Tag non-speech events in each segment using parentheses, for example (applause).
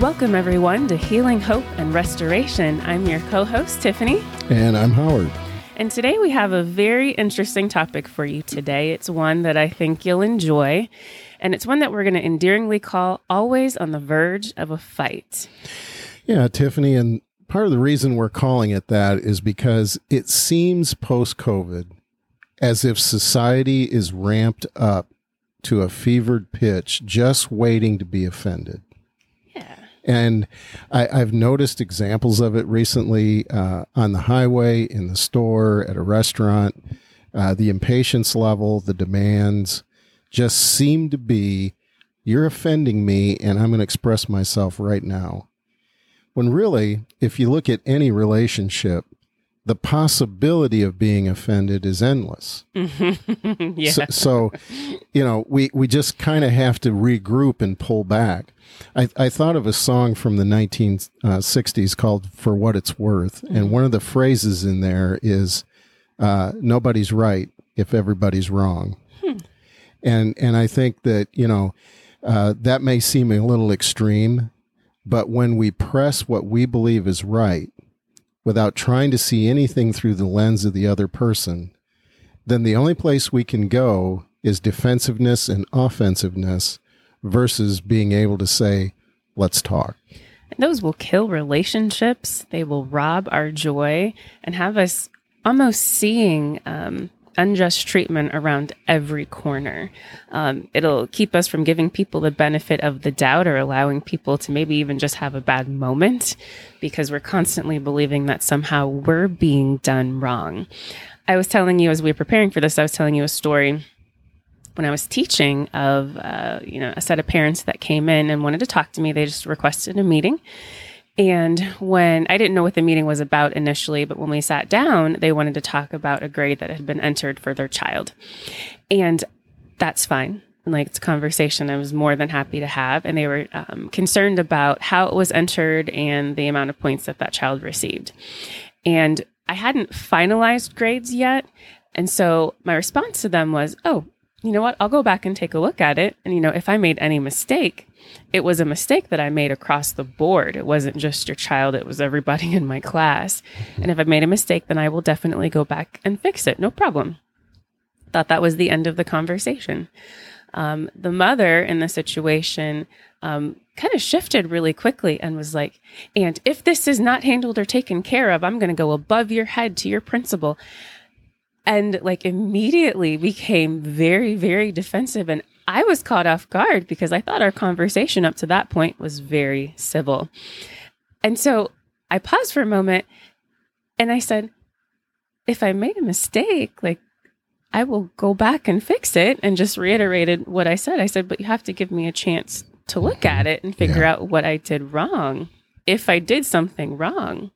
Welcome, everyone, to Healing, Hope, and Restoration. I'm your co host, Tiffany. And I'm Howard. And today we have a very interesting topic for you today. It's one that I think you'll enjoy. And it's one that we're going to endearingly call Always on the Verge of a Fight. Yeah, Tiffany. And part of the reason we're calling it that is because it seems post COVID as if society is ramped up to a fevered pitch, just waiting to be offended. And I, have noticed examples of it recently uh, on the highway, in the store, at a restaurant. Uh, the impatience level, the demands just seem to be you're offending me, and I'm going to express myself right now. When really, if you look at any relationship, the possibility of being offended is endless. (laughs) yeah. So, so, you know, we, we just kind of have to regroup and pull back. I, I thought of a song from the 1960s called For What It's Worth. Mm-hmm. And one of the phrases in there is, uh, nobody's right if everybody's wrong. Hmm. And, and I think that, you know, uh, that may seem a little extreme, but when we press what we believe is right, without trying to see anything through the lens of the other person, then the only place we can go is defensiveness and offensiveness versus being able to say, let's talk. those will kill relationships. They will rob our joy and have us almost seeing um, unjust treatment around every corner. Um, it'll keep us from giving people the benefit of the doubt or allowing people to maybe even just have a bad moment because we're constantly believing that somehow we're being done wrong. I was telling you as we were preparing for this, I was telling you a story when I was teaching of uh, you know a set of parents that came in and wanted to talk to me. They just requested a meeting. And when I didn't know what the meeting was about initially, but when we sat down, they wanted to talk about a grade that had been entered for their child. And that's fine. Like it's a conversation I was more than happy to have. And they were um, concerned about how it was entered and the amount of points that that child received. And I hadn't finalized grades yet. And so my response to them was, oh, you know what? I'll go back and take a look at it. And, you know, if I made any mistake, it was a mistake that I made across the board. It wasn't just your child, it was everybody in my class. And if I made a mistake, then I will definitely go back and fix it. No problem. Thought that was the end of the conversation. Um, the mother in the situation um, kind of shifted really quickly and was like, And if this is not handled or taken care of, I'm going to go above your head to your principal and like immediately became very, very defensive. And I was caught off guard because I thought our conversation up to that point was very civil. And so I paused for a moment and I said, if I made a mistake, like I will go back and fix it and just reiterated what I said. I said, but you have to give me a chance to look at it and figure yeah. out what I did wrong. If I did something wrong.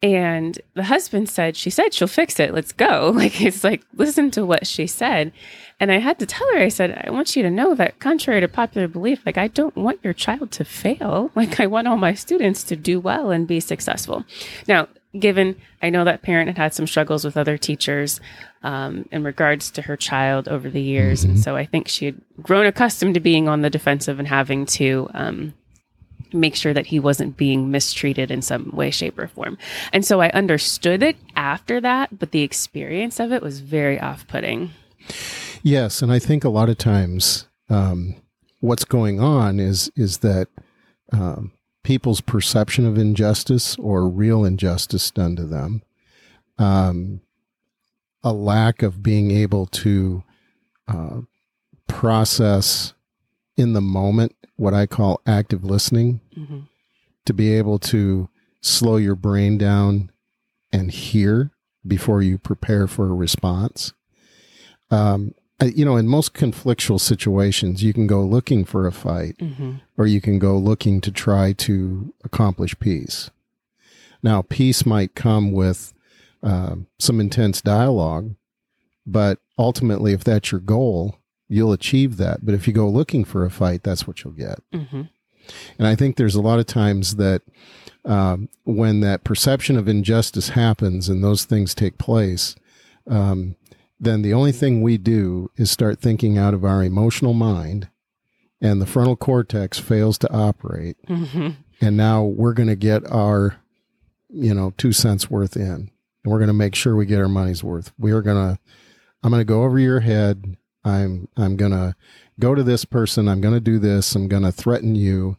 And the husband said, She said she'll fix it. Let's go. (laughs) Like, it's like, listen to what she said. And I had to tell her, I said, I want you to know that contrary to popular belief, like, I don't want your child to fail. (laughs) Like, I want all my students to do well and be successful. Now, given I know that parent had had some struggles with other teachers um, in regards to her child over the years. Mm-hmm. And so I think she had grown accustomed to being on the defensive and having to, um, make sure that he wasn't being mistreated in some way, shape, or form. And so I understood it after that, but the experience of it was very off putting. Yes. And I think a lot of times um, what's going on is, is that um, people's perception of injustice or real injustice done to them, um, a lack of being able to uh, process in the moment what I call active listening mm-hmm. to be able to slow your brain down and hear before you prepare for a response. Um, you know, in most conflictual situations, you can go looking for a fight mm-hmm. or you can go looking to try to accomplish peace. Now, peace might come with uh, some intense dialogue, but ultimately, if that's your goal, you'll achieve that. But if you go looking for a fight, that's what you'll get. Mm-hmm. And I think there's a lot of times that um, when that perception of injustice happens and those things take place, um, then the only thing we do is start thinking out of our emotional mind and the frontal cortex fails to operate, hmm and now we're going to get our, you know, two cents worth in, and we're going to make sure we get our money's worth. We are going to, I'm going to go over your head. I'm, I'm going to go to this person. I'm going to do this. I'm going to threaten you.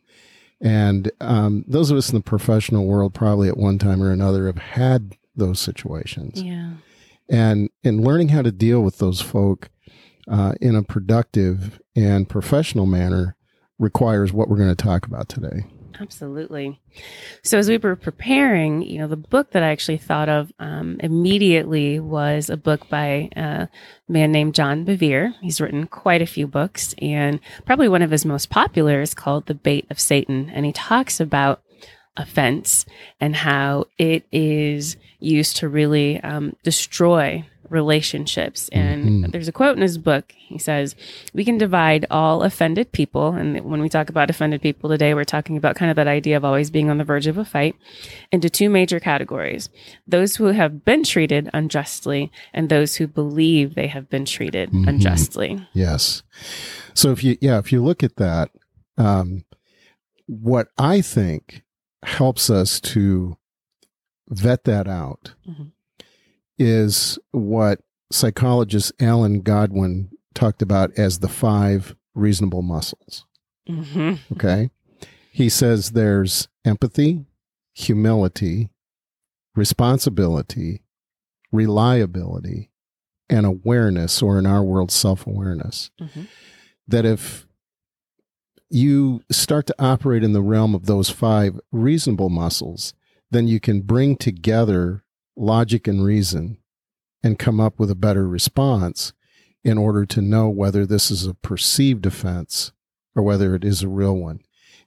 And um, those of us in the professional world probably at one time or another have had those situations Yeah. and and learning how to deal with those folk uh, in a productive and professional manner requires what we're going to talk about today. Absolutely. So, as we were preparing, you know, the book that I actually thought of um, immediately was a book by a man named John Bevere. He's written quite a few books, and probably one of his most popular is called The Bait of Satan. And he talks about offense and how it is used to really um, destroy relationships. And Mhm. there's a quote in his book. He says, We can divide all offended people. And when we talk about offended people today, we're talking about kind of that idea of always being on the verge of a fight into two major categories those who have been treated unjustly and those who believe they have been treated Mhm. unjustly. Yes. So if you yeah, if you look at that, um, what I think helps us to vet that out Mhm. Is what psychologist Alan Godwin talked about as the five reasonable muscles. hmm Okay. He says there's empathy, humility, responsibility, reliability, and awareness, or in our world, self awareness. Mhm. That if you start to operate in the realm of those five reasonable muscles, then you can bring together logic and reason and come up with a better response in order to know whether this is a perceived offense or whether it is a real one.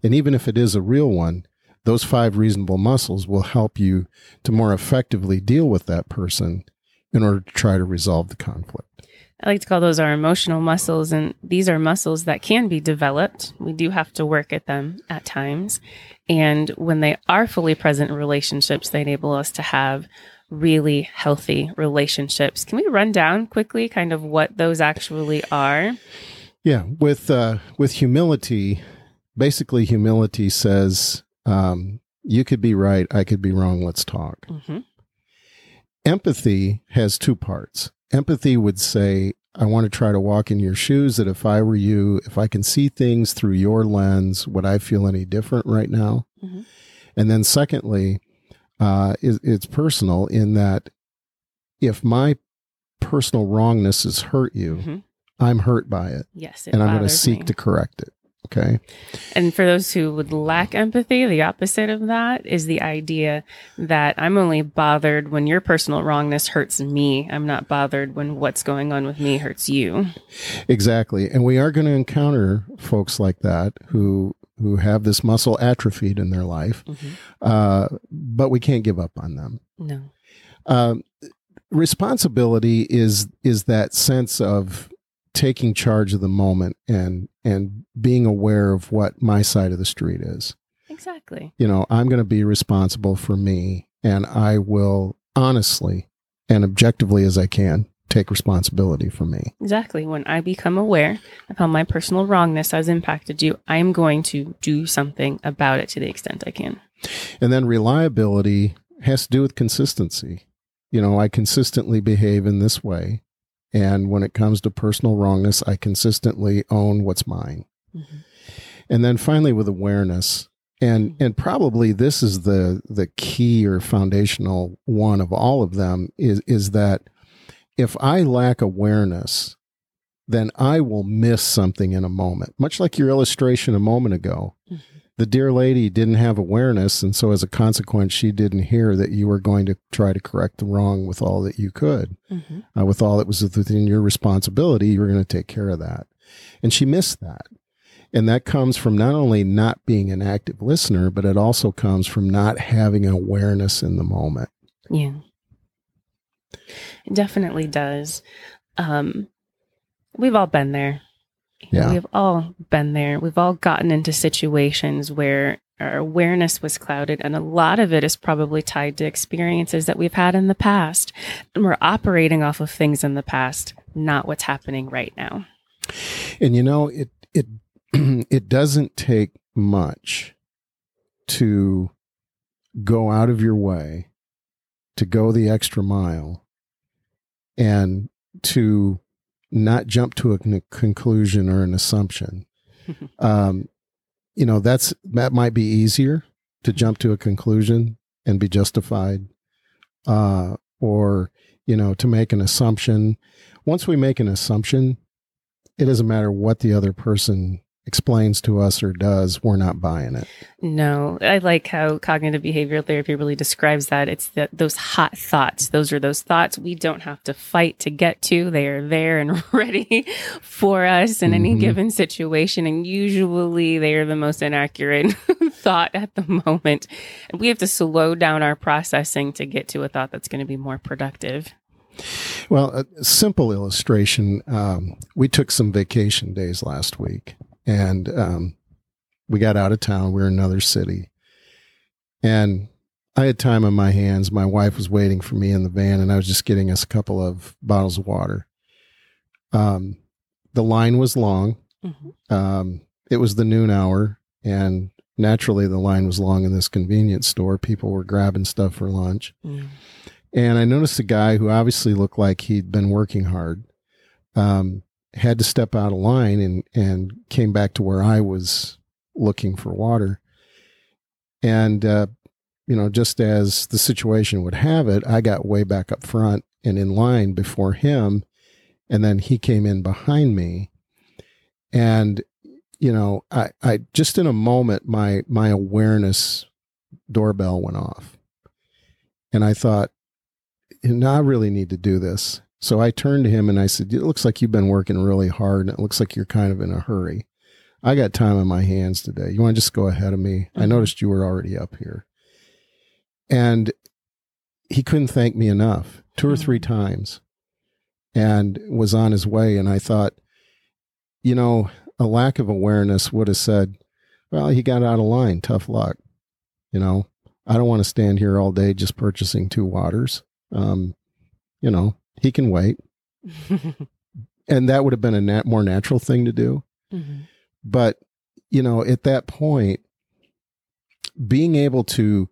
And even if it is a real one, those five reasonable muscles will help you to more effectively deal with that person in order to try to resolve the conflict. I like to call those our emotional muscles, and these are muscles that can be developed. We do have to work at them at times. And when they are fully present in relationships, they enable us to have really healthy relationships. Can we run down quickly kind of what those actually are? Yeah, with uh, with humility, basically humility says um, you could be right, I could be wrong. Let's talk. Mm-hmm. Empathy has two parts. Empathy would say, I want to try to walk in your shoes. That if I were you, if I can see things through your lens, would I feel any different right now? Mhm. And then, secondly, uh, it, it's personal in that if my personal wrongness has hurt you, hmm I'm hurt by it, Yes, it and I'm going to seek me. to correct it. Okay. And for those who would lack empathy, the opposite of that is the idea that I'm only bothered when your personal wrongness hurts me. I'm not bothered when what's going on with me hurts you. Exactly. And we are going to encounter folks like that who who have this muscle atrophied in their life, Mhm. uh, but we can't give up on them. No. Um, responsibility is is that sense of taking charge of the moment and and being aware of what my side of the street is. Exactly. You know, I'm going to be responsible for me, and I will honestly and objectively as I can take responsibility for me. Exactly. When I become aware of how my personal wrongness has impacted you, I'm going to do something about it to the extent I can. And then reliability has to do with consistency. You know, I consistently behave in this way. And when it comes to personal wrongness, I consistently own what's mine. Mhm. And then finally with awareness. And and probably this is the the key or foundational one of all of them is is that if I lack awareness, then I will miss something in a moment. Much like your illustration a moment ago Mhm. the dear lady didn't have awareness and so as a consequence she didn't hear that you were going to try to correct the wrong with all that you could Mhm. uh, with all that was within your responsibility you were going to take care of that and she missed that and that comes from not only not being an active listener but it also comes from not having awareness in the moment Yeah. It definitely does. Um, we've all been there. Yeah. We've all been there. We've all gotten into situations where our awareness was clouded, and a lot of it is probably tied to experiences that we've had in the past. And we're operating off of things in the past, not what's happening right now. and you know it it (clears throat) it doesn't take much to go out of your way to go the extra mile and to not jump to a con- conclusion or an assumption. (laughs) um, you know, that's that might be easier to jump to a conclusion and be justified, uh, or you know, to make an assumption. Once we make an assumption, it doesn't matter what the other person explains to us or does, we're not buying it. No, I like how cognitive behavioral therapy really describes that. It's that those hot thoughts. Those are those thoughts we don't have to fight to get to. They are there and (laughs) ready for us in mm-hmm. any given situation. And usually they are the most inaccurate (laughs) thought at the moment. And we have to slow down our processing to get to a thought that's going to be more productive. Well, a simple illustration. Um, we took some vacation days last week, and um, we got out of town. We were in another city, and I had time on my hands. My wife was waiting for me in the van, and I was just getting us a couple of bottles of water. Um, the line was long. Mm-hmm. Um, it was the noon hour, and naturally, the line was long in this convenience store. People were grabbing stuff for lunch. Mm. And I noticed a guy who obviously looked like he'd been working hard. Um, had to step out of line and and came back to where I was looking for water. And uh, you know, just as the situation would have it, I got way back up front and in line before him, and then he came in behind me. And you know, I, I just in a moment my my awareness doorbell went off. And I thought, now I really need to do this. So I turned to him and I said, It looks like you've been working really hard and it looks like you're kind of in a hurry. I got time on my hands today. You want to just go ahead of me? Mm-hmm. I noticed you were already up here. And he couldn't thank me enough 2 mm-hmm. or three times and was on his way. And I thought, you know, a lack of awareness would have said, well, he got out of line. Tough luck. You know, I don't want to stand here all day just purchasing two waters. Um, you know, he can wait. (laughs) and that would have been a nat- more natural thing to do. Mm-hmm. But, you know, at that point, being able to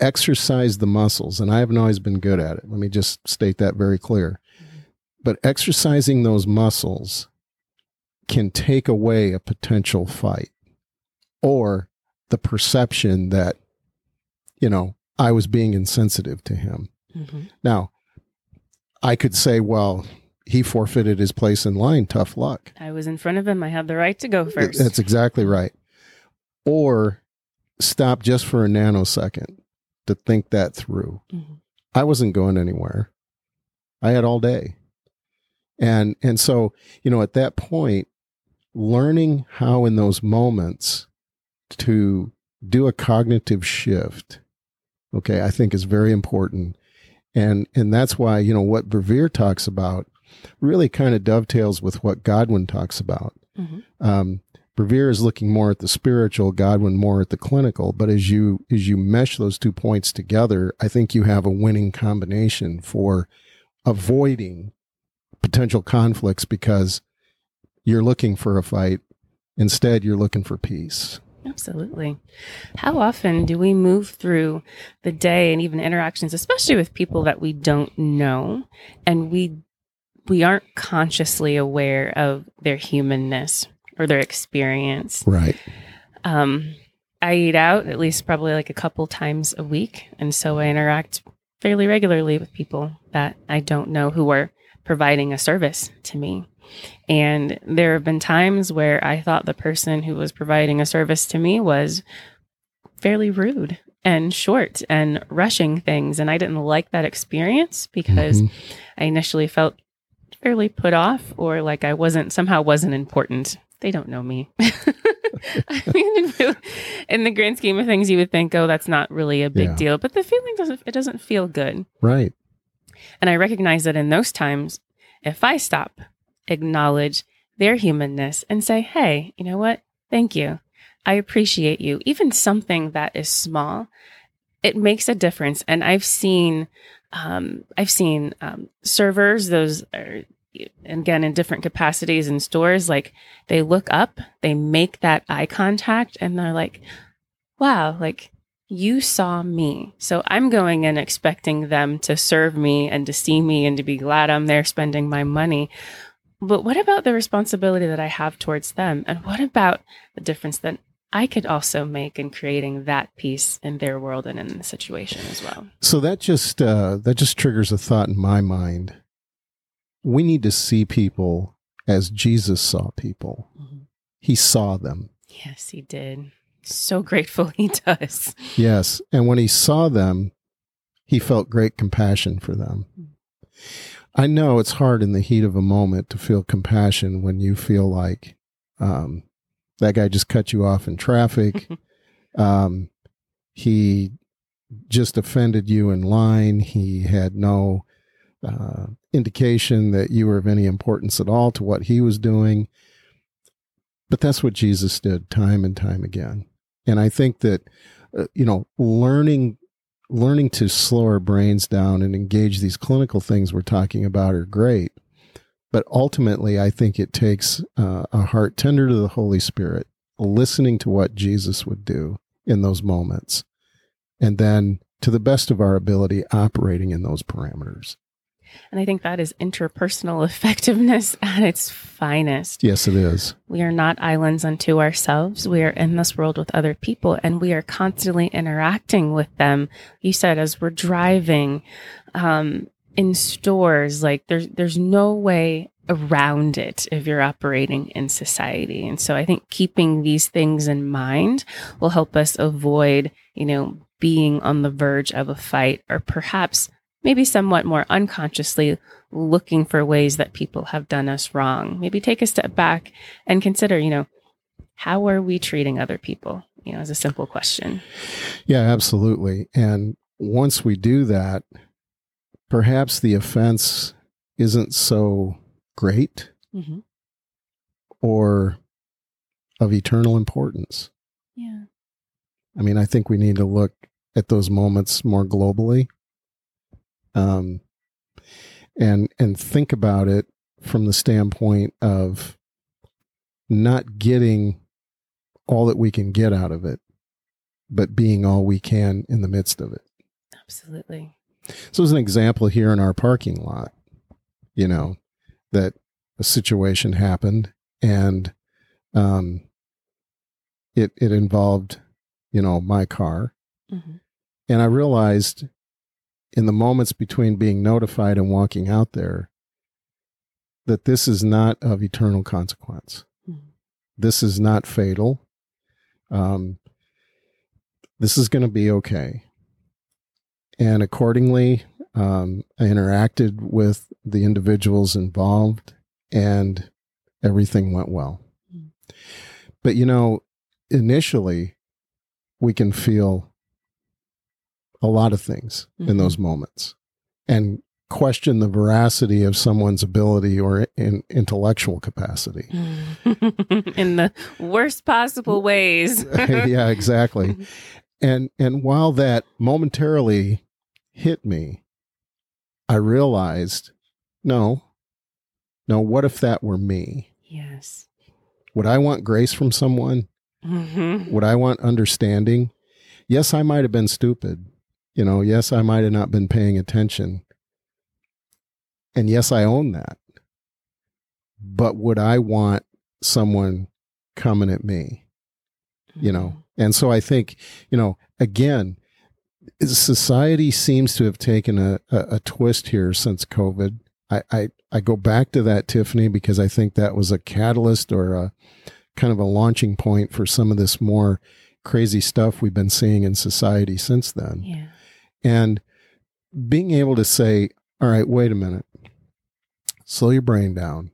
exercise the muscles, and I haven't always been good at it. Let me just state that very clear. Mm-hmm. But exercising those muscles can take away a potential fight or the perception that, you know, I was being insensitive to him. Mm-hmm. Now, I could say, well, he forfeited his place in line. Tough luck. I was in front of him. I had the right to go first. That's exactly right. Or stop just for a nanosecond to think that through. Mm-hmm. I wasn't going anywhere. I had all day. And and so, you know, at that point, learning how in those moments to do a cognitive shift, okay, I think is very important and and that's why you know what Bevere talks about really kind of dovetails with what Godwin talks about. Mm-hmm. Um, Bevere is looking more at the spiritual, Godwin more at the clinical. But as you as you mesh those two points together, I think you have a winning combination for avoiding potential conflicts because you're looking for a fight. Instead, you're looking for peace. Absolutely. How often do we move through the day and even interactions, especially with people that we don't know, and we we aren't consciously aware of their humanness or their experience? Right. Um, I eat out at least probably like a couple times a week, and so I interact fairly regularly with people that I don't know who are providing a service to me. And there have been times where I thought the person who was providing a service to me was fairly rude and short and rushing things. And I didn't like that experience because mm-hmm. I initially felt fairly put off or like I wasn't somehow wasn't important. They don't know me. (laughs) I mean, in the grand scheme of things, you would think, oh, that's not really a big yeah. deal. But the feeling doesn't, it doesn't feel good. Right. And I recognize that in those times, if I stop acknowledge their humanness and say, hey, you know what? Thank you. I appreciate you. Even something that is small, it makes a difference. And I've seen, um, I've seen um, servers, those are again in different capacities in stores like they look up they make that eye contact and they're like wow like you saw me so i'm going in expecting them to serve me and to see me and to be glad i'm there spending my money but what about the responsibility that i have towards them and what about the difference that I could also make in creating that peace in their world and in the situation as well. So that just uh, that just triggers a thought in my mind. We need to see people as Jesus saw people. Mm-hmm. He saw them. Yes, he did. So grateful he does. Yes, and when he saw them, he felt great compassion for them. I know it's hard in the heat of a moment to feel compassion when you feel like um, that guy just cut you off in traffic. (laughs) um, he just offended you in line. He had no uh, indication that you were of any importance at all to what he was doing. But that's what Jesus did time and time again. And I think that, uh, you know, learning learning to slow our brains down and engage these clinical things we're talking about are great. But ultimately, I think it takes uh, a heart tender to the Holy Spirit, listening to what Jesus would do in those moments, and then to the best of our ability, operating in those parameters. And I think that is interpersonal (laughs) effectiveness at its finest. Yes, it is. We are not islands unto ourselves. We are in this world with other people and we are constantly interacting with them. You said as we're driving, um, in stores like there's there's no way around it if you're operating in society and so i think keeping these things in mind will help us avoid you know being on the verge of a fight or perhaps maybe somewhat more unconsciously looking for ways that people have done us wrong maybe take a step back and consider you know how are we treating other people you know as a simple question yeah absolutely and once we do that perhaps the offense isn't so great mm-hmm. or of eternal importance. Yeah. I mean, I think we need to look at those moments more globally. Um, and and think about it from the standpoint of not getting all that we can get out of it, but being all we can in the midst of it. Absolutely. So, as an example, here in our parking lot, you know, that a situation happened and um, it it involved, you know, my car, mm-hmm. and I realized in the moments between being notified and walking out there that this is not of eternal consequence. Mm-hmm. This is not fatal. Um, this is going to be okay and accordingly, um, I interacted with the individuals involved, and everything went well. Mm. But you know, initially, we can feel a lot of things mm-hmm. in those moments and question the veracity of someone's ability or in intellectual capacity (laughs) in the worst possible (laughs) ways (laughs) yeah exactly and and while that momentarily hit me, I realized no, no, what if that were me? Yes. Would I want grace from someone? Mm-hmm. Would I want understanding? Yes, I might have been stupid. You know, yes, I might have not been paying attention. And yes, I own that. But would I want someone coming at me? You know, mm-hmm. and so I think, you know, again, society seems to have taken a, a, a twist here since COVID. I, I, I go back to that, Tiffany, because I think that was a catalyst or a kind of a launching point for some of this more crazy stuff we've been seeing in society since then. Yeah. And being able to say, all right, wait a minute, slow your brain down,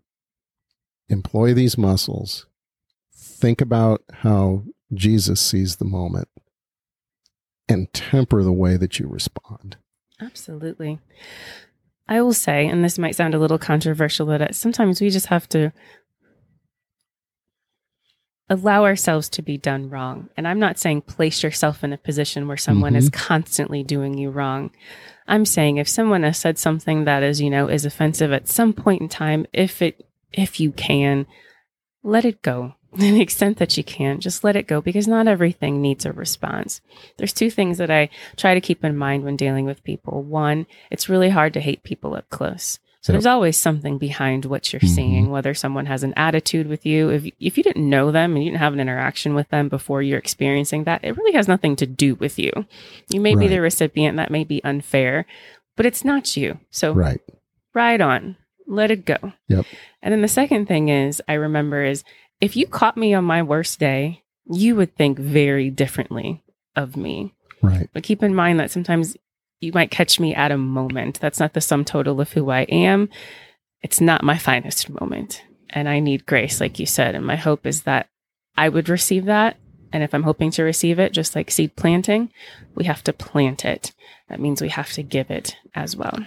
employ these muscles, think about how Jesus sees the moment and temper the way that you respond. Absolutely. I will say, and this might sound a little controversial, but sometimes we just have to allow ourselves to be done wrong. And I'm not saying place yourself in a position where someone mm-hmm. is constantly doing you wrong. I'm saying if someone has said something that is, you know, is offensive at some point in time, if it, if you can, let it go. (laughs) To the extent that you can, just let it go because not everything needs a response. There's two things that I try to keep in mind when dealing with people. One, it's really hard to hate people up close. So there's always something behind what you're mm-hmm. seeing, whether someone has an attitude with you. If, if you didn't know them and you didn't have an interaction with them before you're experiencing that, it really has nothing to do with you. You may right. be the recipient, that may be unfair, but it's not you. So right. ride on, let it go. Yep. And then the second thing is, I remember is if you caught me on my worst day, you would think very differently of me. Right. But keep in mind that sometimes you might catch me at a moment. That's not the sum total of who I am. It's not my finest moment. And I need grace, like you said. And my hope is that I would receive that. And if I'm hoping to receive it, just like seed planting, we have to plant it. That means we have to give it as well.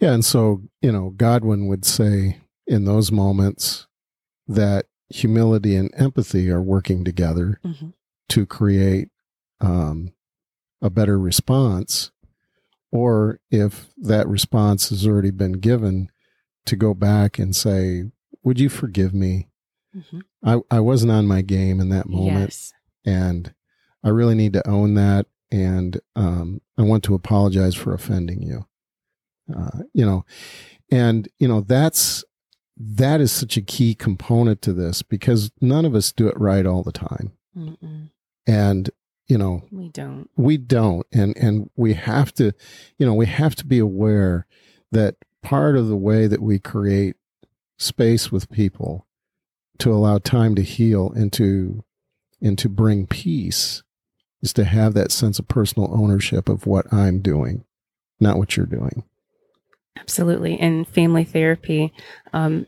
Yeah. And so, you know, Godwin would say in those moments that humility and empathy are working together mm-hmm. to create um, a better response or if that response has already been given, to go back and say, Would you forgive me? Mm-hmm. I, I wasn't on my game in that moment. Yes. And I really need to own that. And um, I want to apologize for offending you. Uh, you know, and, you know, that's that is such a key component to this because none of us do it right all the time. Mm-mm. And you know we don't we don't and and we have to you know we have to be aware that part of the way that we create space with people to allow time to heal and to and to bring peace is to have that sense of personal ownership of what I'm doing, not what you're doing. Absolutely. In family therapy, um,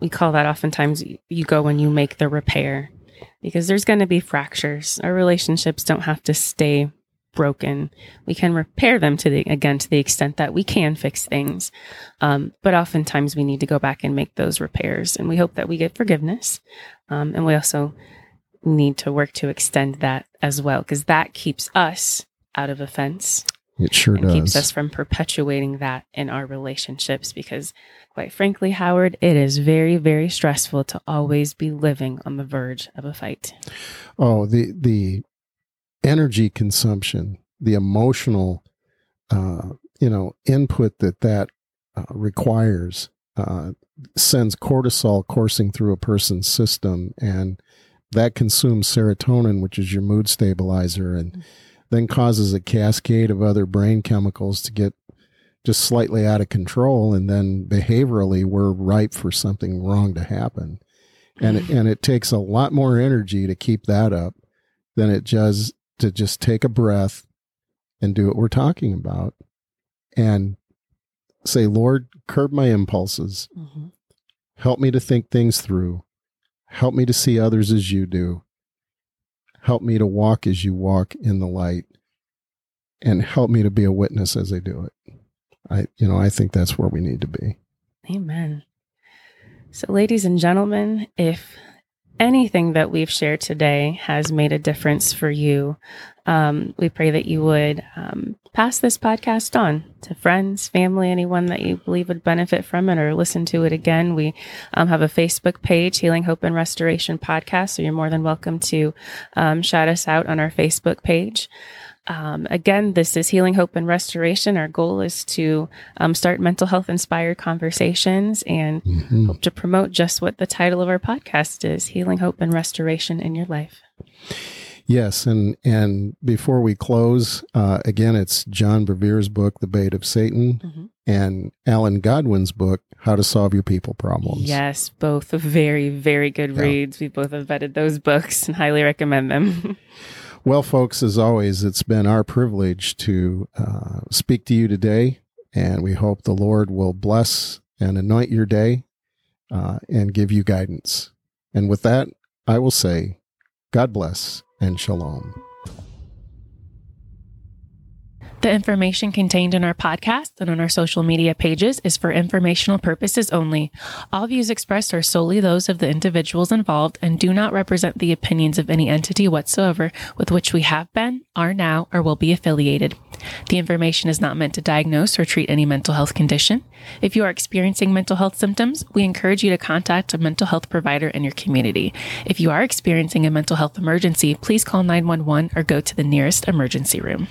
we call that oftentimes you go and you make the repair because there's going to be fractures. Our relationships don't have to stay broken. We can repair them to the again to the extent that we can fix things, um, but oftentimes we need to go back and make those repairs, and we hope that we get forgiveness, um, and we also need to work to extend that as well because that keeps us out of offense. It sure does. keeps us from perpetuating that in our relationships because Quite frankly, Howard, it is very, very stressful to always be living on the verge of a fight. Oh, the the energy consumption, the emotional, uh, you know, input that that uh, requires uh, sends cortisol coursing through a person's system, and that consumes serotonin, which is your mood stabilizer, and mm-hmm. Then causes a cascade of other brain chemicals to get just slightly out of control and then behaviorally we're ripe for something wrong to happen. And it, and it takes a lot more energy to keep that up than it does to just take a breath and do what we're talking about and say lord curb my impulses. Mm-hmm. help me to think things through. Help me to see others as you do help me to walk as you walk in the light and help me to be a witness as i do it I, you know, I think that's where we need to be. Amen. So, ladies and gentlemen, if anything that we've shared today has made a difference for you, um, we pray that you would um, pass this podcast on to friends, family, anyone that you believe would benefit from it or listen to it again. We um, have a Facebook page, Healing, Hope, and Restoration Podcast. So you're more than welcome to um, shout us out on our Facebook page. Um, again, this is Healing, Hope, and Restoration. Our goal is to um, start mental health inspired conversations and mm-hmm. hope to promote just what the title of our podcast is Healing, Hope, and Restoration in Your Life. Yes, and and before we close, uh, again, it's John Bevere's book, The Bait of Satan, mm-hmm. and Alan Godwin's book, How to Solve Your People Problems. Yes, both very, very good yeah. reads. We both have vetted those books and highly recommend them. (laughs) Well, folks, as always, it's been our privilege to uh, speak to you today, and we hope the Lord will bless and anoint your day uh, and give you guidance. And with that, I will say, God bless and shalom. The information contained in our podcast and on our social media pages is for informational purposes only. All views expressed are solely those of the individuals involved and do not represent the opinions of any entity whatsoever with which we have been, are now, or will be affiliated. The information is not meant to diagnose or treat any mental health condition. If you are experiencing mental health symptoms, we encourage you to contact a mental health provider in your community. If you are experiencing a mental health emergency, please call 911 or go to the nearest emergency room.